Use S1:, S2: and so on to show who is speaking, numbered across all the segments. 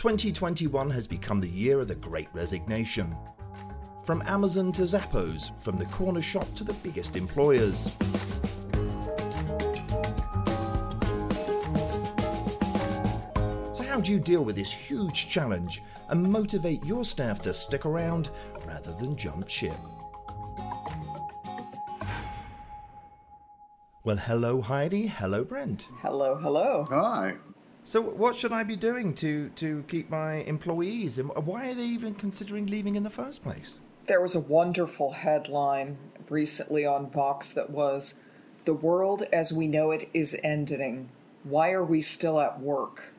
S1: 2021 has become the year of the great resignation. From Amazon to Zappos, from the corner shop to the biggest employers. So, how do you deal with this huge challenge and motivate your staff to stick around rather than jump ship? Well, hello, Heidi. Hello, Brent.
S2: Hello, hello.
S3: Hi.
S1: So, what should I be doing to, to keep my employees? And why are they even considering leaving in the first place?
S2: There was a wonderful headline recently on Vox that was The world as we know it is ending. Why are we still at work?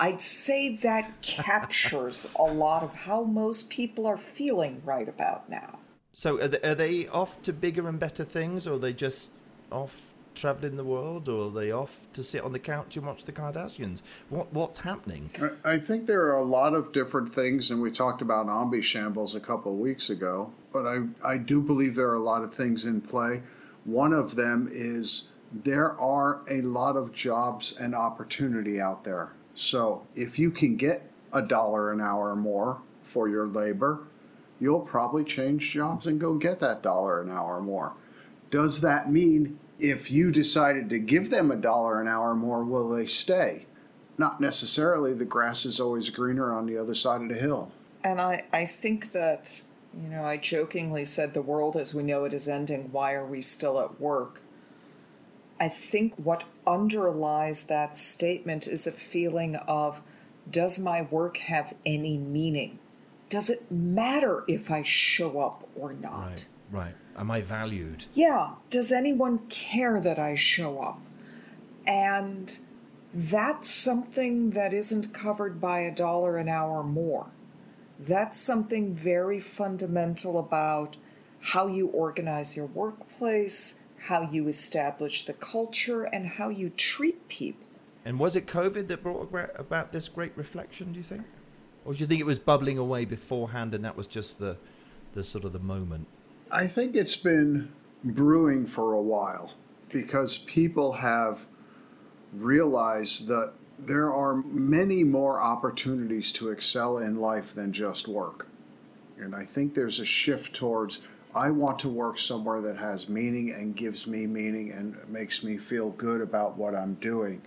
S2: I'd say that captures a lot of how most people are feeling right about now.
S1: So, are they, are they off to bigger and better things, or are they just off traveling the world, or are they off to sit on the couch and watch the Kardashians? What What's happening?
S3: I- think there are a lot of different things, and we talked about Omni Shambles a couple of weeks ago, but I, I do believe there are a lot of things in play. One of them is there are a lot of jobs and opportunity out there. So if you can get a dollar an hour more for your labor, you'll probably change jobs and go get that dollar an hour more. Does that mean if you decided to give them a dollar an hour more, will they stay? Not necessarily. The grass is always greener on the other side of the hill.
S2: And I, I think that, you know, I jokingly said the world as we know it is ending. Why are we still at work? I think what underlies that statement is a feeling of does my work have any meaning? Does it matter if I show up or not?
S1: Right, right. Am I valued?
S2: Yeah, does anyone care that I show up? And that's something that isn't covered by a dollar an hour more. That's something very fundamental about how you organize your workplace, how you establish the culture, and how you treat people.
S1: And was it COVID that brought about this great reflection? Do you think, or do you think it was bubbling away beforehand, and that was just the, the sort of the moment?
S3: I think it's been brewing for a while because people have realized that there are many more opportunities to excel in life than just work. And I think there's a shift towards I want to work somewhere that has meaning and gives me meaning and makes me feel good about what I'm doing.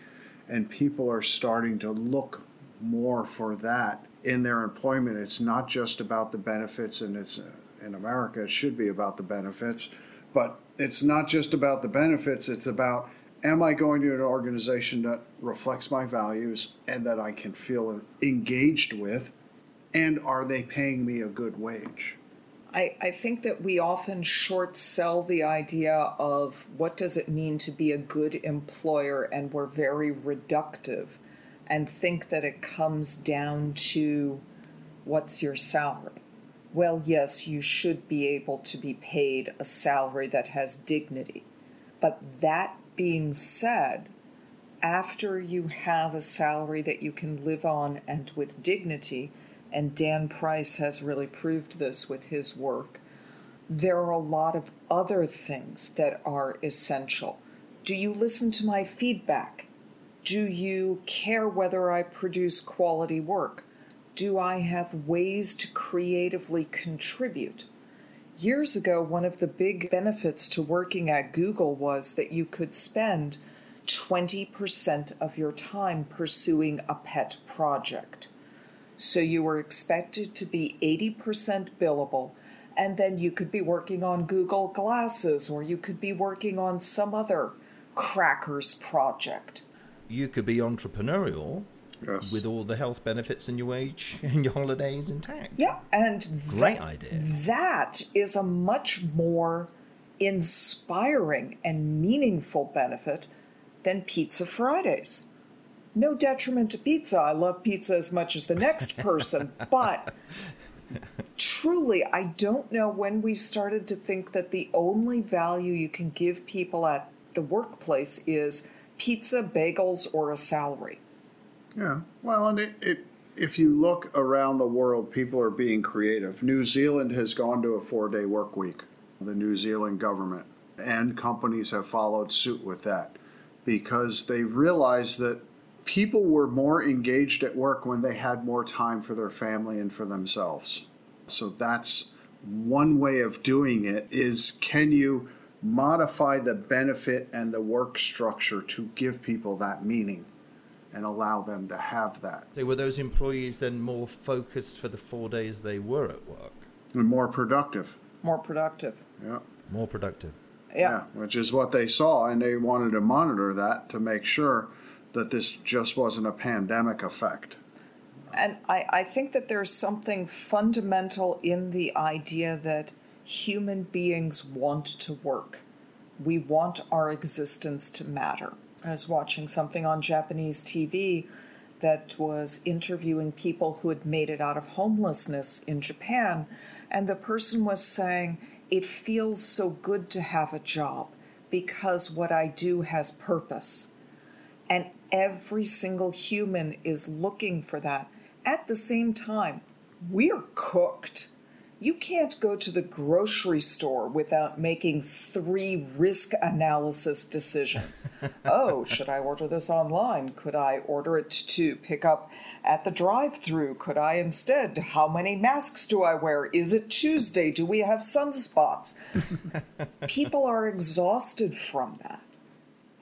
S3: And people are starting to look more for that in their employment. It's not just about the benefits, and it's in America, it should be about the benefits, but it's not just about the benefits, it's about am I going to an organization that reflects my values and that I can feel engaged with, and are they paying me a good wage?
S2: I, I think that we often short sell the idea of what does it mean to be a good employer, and we're very reductive and think that it comes down to what's your salary. Well, yes, you should be able to be paid a salary that has dignity. But that being said, after you have a salary that you can live on and with dignity, and Dan Price has really proved this with his work, there are a lot of other things that are essential. Do you listen to my feedback? Do you care whether I produce quality work? Do I have ways to creatively contribute? Years ago, one of the big benefits to working at Google was that you could spend 20% of your time pursuing a pet project. So you were expected to be 80% billable, and then you could be working on Google Glasses or you could be working on some other crackers project.
S1: You could be entrepreneurial
S3: Yes.
S1: with all the health benefits and your wage and your holidays intact.
S2: Yeah, and
S1: Great
S2: that-
S1: idea.
S2: That is a much more inspiring and meaningful benefit than Pizza Fridays. No detriment to pizza. I love pizza as much as the next person, but truly, I don't know when we started to think that the only value you can give people at the workplace is pizza, bagels, or a salary.
S3: Yeah. Well, and it, it if you look around the world, people are being creative. New Zealand has gone to a four day work week, the New Zealand government, and companies have followed suit with that because they realized that people were more engaged at work when they had more time for their family and for themselves. So that's one way of doing it is can you modify the benefit and the work structure to give people that meaning and allow them to have that
S1: So were those employees then more focused for the four days they were at work?
S3: and more productive.
S2: More productive.
S3: Yeah.
S1: More productive.
S2: Yeah.
S3: which is what they saw, and they wanted to monitor that to make sure that this just wasn't a pandemic effect.
S2: And I, I think that there's something fundamental in the idea that human beings want to work. We want our existence to matter. I was watching something on Japanese TV that was interviewing people who had made it out of homelessness in Japan, and the person was saying, It feels so good to have a job because what I do has purpose. And every single human is looking for that. At the same time, we're cooked. You can't go to the grocery store without making three risk analysis decisions. oh, should I order this online? Could I order it to pick up at the drive through? Could I instead? How many masks do I wear? Is it Tuesday? Do we have sunspots? People are exhausted from that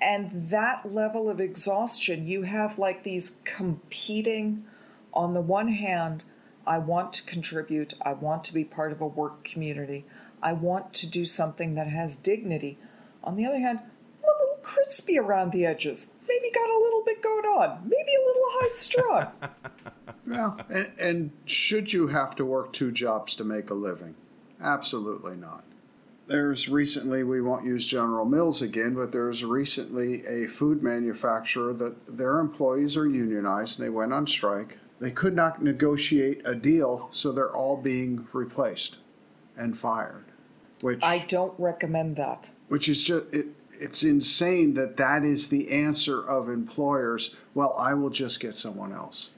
S2: and that level of exhaustion you have like these competing on the one hand i want to contribute i want to be part of a work community i want to do something that has dignity on the other hand i'm a little crispy around the edges maybe got a little bit going on maybe a little high strung
S3: Well, and, and should you have to work two jobs to make a living? Absolutely not. There's recently, we won't use General Mills again, but there's recently a food manufacturer that their employees are unionized and they went on strike. They could not negotiate a deal, so they're all being replaced and fired. Which
S2: i don't recommend that
S3: which is just it, it's insane that that is the answer of employers. Well, I will just get someone else.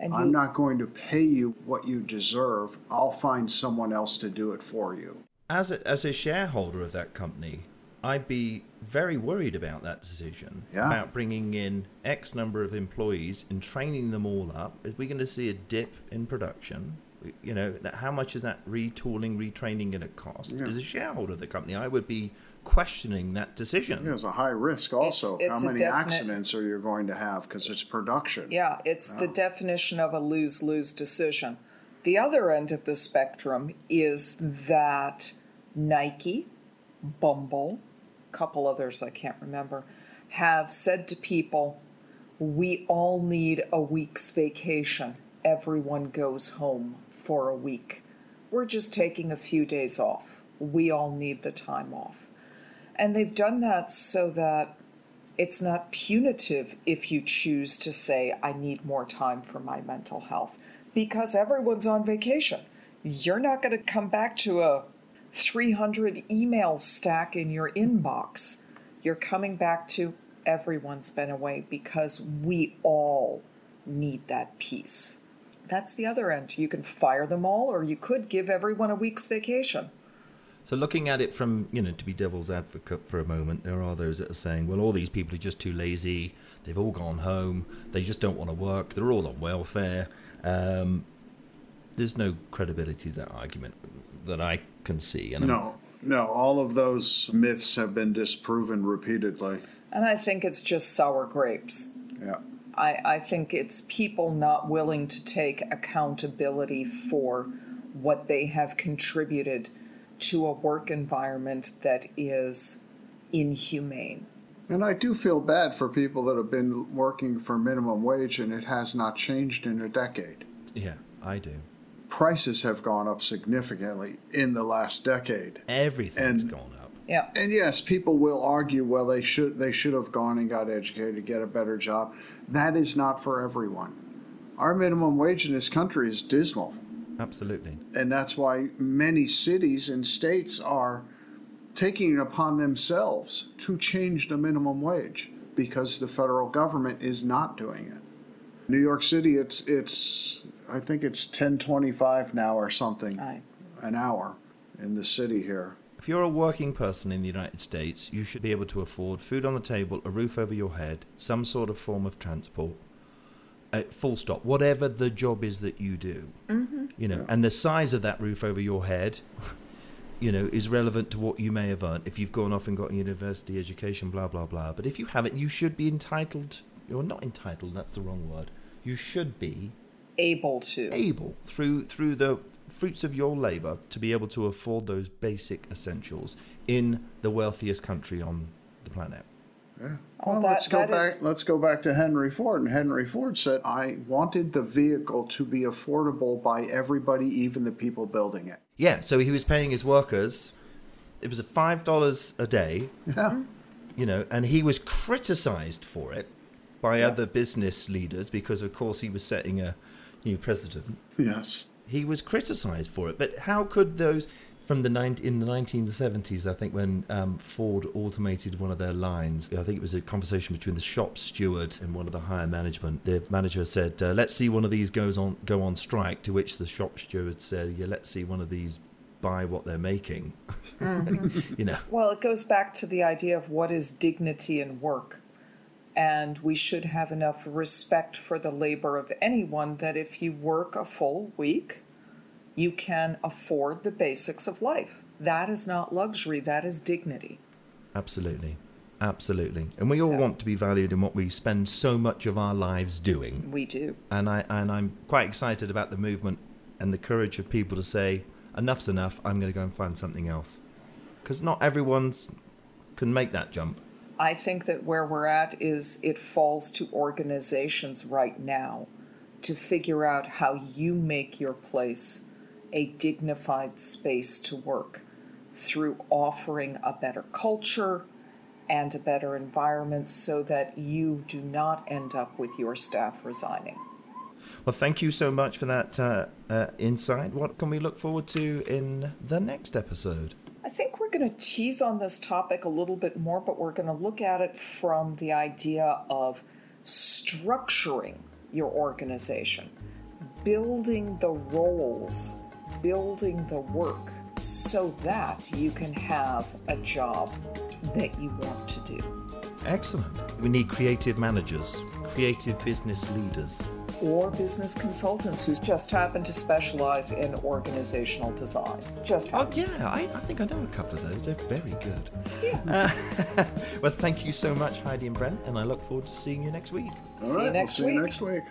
S2: and
S3: I'm
S2: you-
S3: not going to pay you what you deserve. I'll find someone else to do it for you.
S1: As a, as a shareholder of that company, I'd be very worried about that decision
S3: Yeah.
S1: about bringing in X number of employees and training them all up. Are we going to see a dip in production? You know, that how much is that retooling, retraining going to cost?
S3: Yeah.
S1: As a shareholder of the company, I would be questioning that decision.
S3: There's a high risk also.
S2: It's- it's
S3: How many
S2: definite-
S3: accidents are you going to have because it's production?
S2: Yeah, it's the definition of a lose lose decision. The other end of the spectrum is that Nike, Bumble, a couple others I can't remember, have said to people, we all need a week's vacation. Everyone goes home for a week. We're just taking a few days off. We all need the time off. And they've done that so that it's not punitive if you choose to say, I need more time for my mental health, because everyone's on vacation. You're not going to come back to a 300 email stack in your inbox. You're coming back to everyone's been away because we all need that peace. That's the other end. You can fire them all, or you could give everyone a week's vacation.
S1: So looking at it from, you know, to be devil's advocate for a moment, there are those that are saying, well, all these people are just too lazy. They've all gone home. They just don't want to work. They're all on welfare. Um, there's no credibility to that argument that I can see. And
S3: No, no. All of those myths have been disproven repeatedly.
S2: And I think it's just sour grapes.
S3: Yeah.
S2: I, I think it's people not willing to take accountability for what they have contributed to a work environment that is inhumane.
S3: And I do feel bad for people that have been working for minimum wage and it has not changed in a decade.
S1: yeah, I do.
S3: Prices have gone up significantly in the last decade.
S1: Everything's
S3: And-
S1: gone up.
S2: Yeah.
S3: And yes, people will argue, well, they should they should have gone and got educated, to get a better job. That is not for everyone. Our minimum wage in this country is dismal,
S1: Absolutely.
S3: and that's why many cities and states are taking it upon themselves to change the minimum wage because the federal government is not doing it. New York City, it's it's I think it's ten twenty five now or something
S2: I,
S3: an hour in the city here.
S1: If you're a working person in the United States, you should be able to afford food on the table, a roof over your head, some sort of form of transport. Uh, full stop. Whatever the job is that you do, mm-hmm. you know,
S3: Yeah.
S1: and the size of that roof over your head, you know, is relevant to what you may have earned if you've gone off and got a university education, blah blah blah. But if you haven't, you should be entitled. You're not entitled. That's the wrong word. You should be
S2: Able to.
S1: able through through the fruits of your labor to be able to afford those basic essentials in the wealthiest country on the planet.
S3: Yeah. Well,
S2: that-
S3: let's go back.
S2: is-
S3: Let's go back to Henry Ford. And Henry Ford said, "I wanted the vehicle to be affordable by everybody, even the people building it."
S1: Yeah, so he was paying his workers. It was a five dollars a day,
S3: Yeah.
S1: you know, and he was criticized for it by other business leaders because, of course, he was setting a new president.
S3: Yes.
S1: he was criticized for it. But how could those from the nine in the 1970s? I think when um, Ford automated one of their lines, I think it was a conversation between the shop steward and one of the higher management. The manager said, uh, "Let's see one of these goes on go on strike." To which the shop steward said, "Yeah, let's see one of these buy what they're making." you know.
S2: Well, it goes back to the idea of what is dignity in work. And we should have enough respect for the labor of anyone that if you work a full week, you can afford the basics of life. That is not luxury, that is dignity.
S1: Absolutely. Absolutely. And we all
S2: So-
S1: want to be valued in what we spend so much of our lives doing.
S2: We do.
S1: and I and I'm quite excited about the movement and the courage of people to say enough's enough. I'm going to go and find something else because not everyone's can make that jump.
S2: I think that where we're at is it falls to organizations right now to figure out how you make your place a dignified space to work through offering a better culture and a better environment so that you do not end up with your staff resigning.
S1: Well, thank you so much for that uh, uh, insight. What can we look forward to in the next episode?
S2: I think we're going to tease on this topic a little bit more, but we're going to look at it from the idea of structuring your organization, building the roles, building the work so that you can have a job that you want to do.
S1: Excellent. We need creative managers, creative business leaders.
S2: Or business consultants who just happen to specialize in organizational design. Just
S1: Oh,
S2: happen.
S1: yeah, I, I think I know a couple of those. They're very good.
S2: Yeah.
S1: Well, thank you so much, Heidi and Brent, and I look forward to seeing you next week.
S3: All
S2: See you next
S3: we'll see you
S2: week.
S3: next week.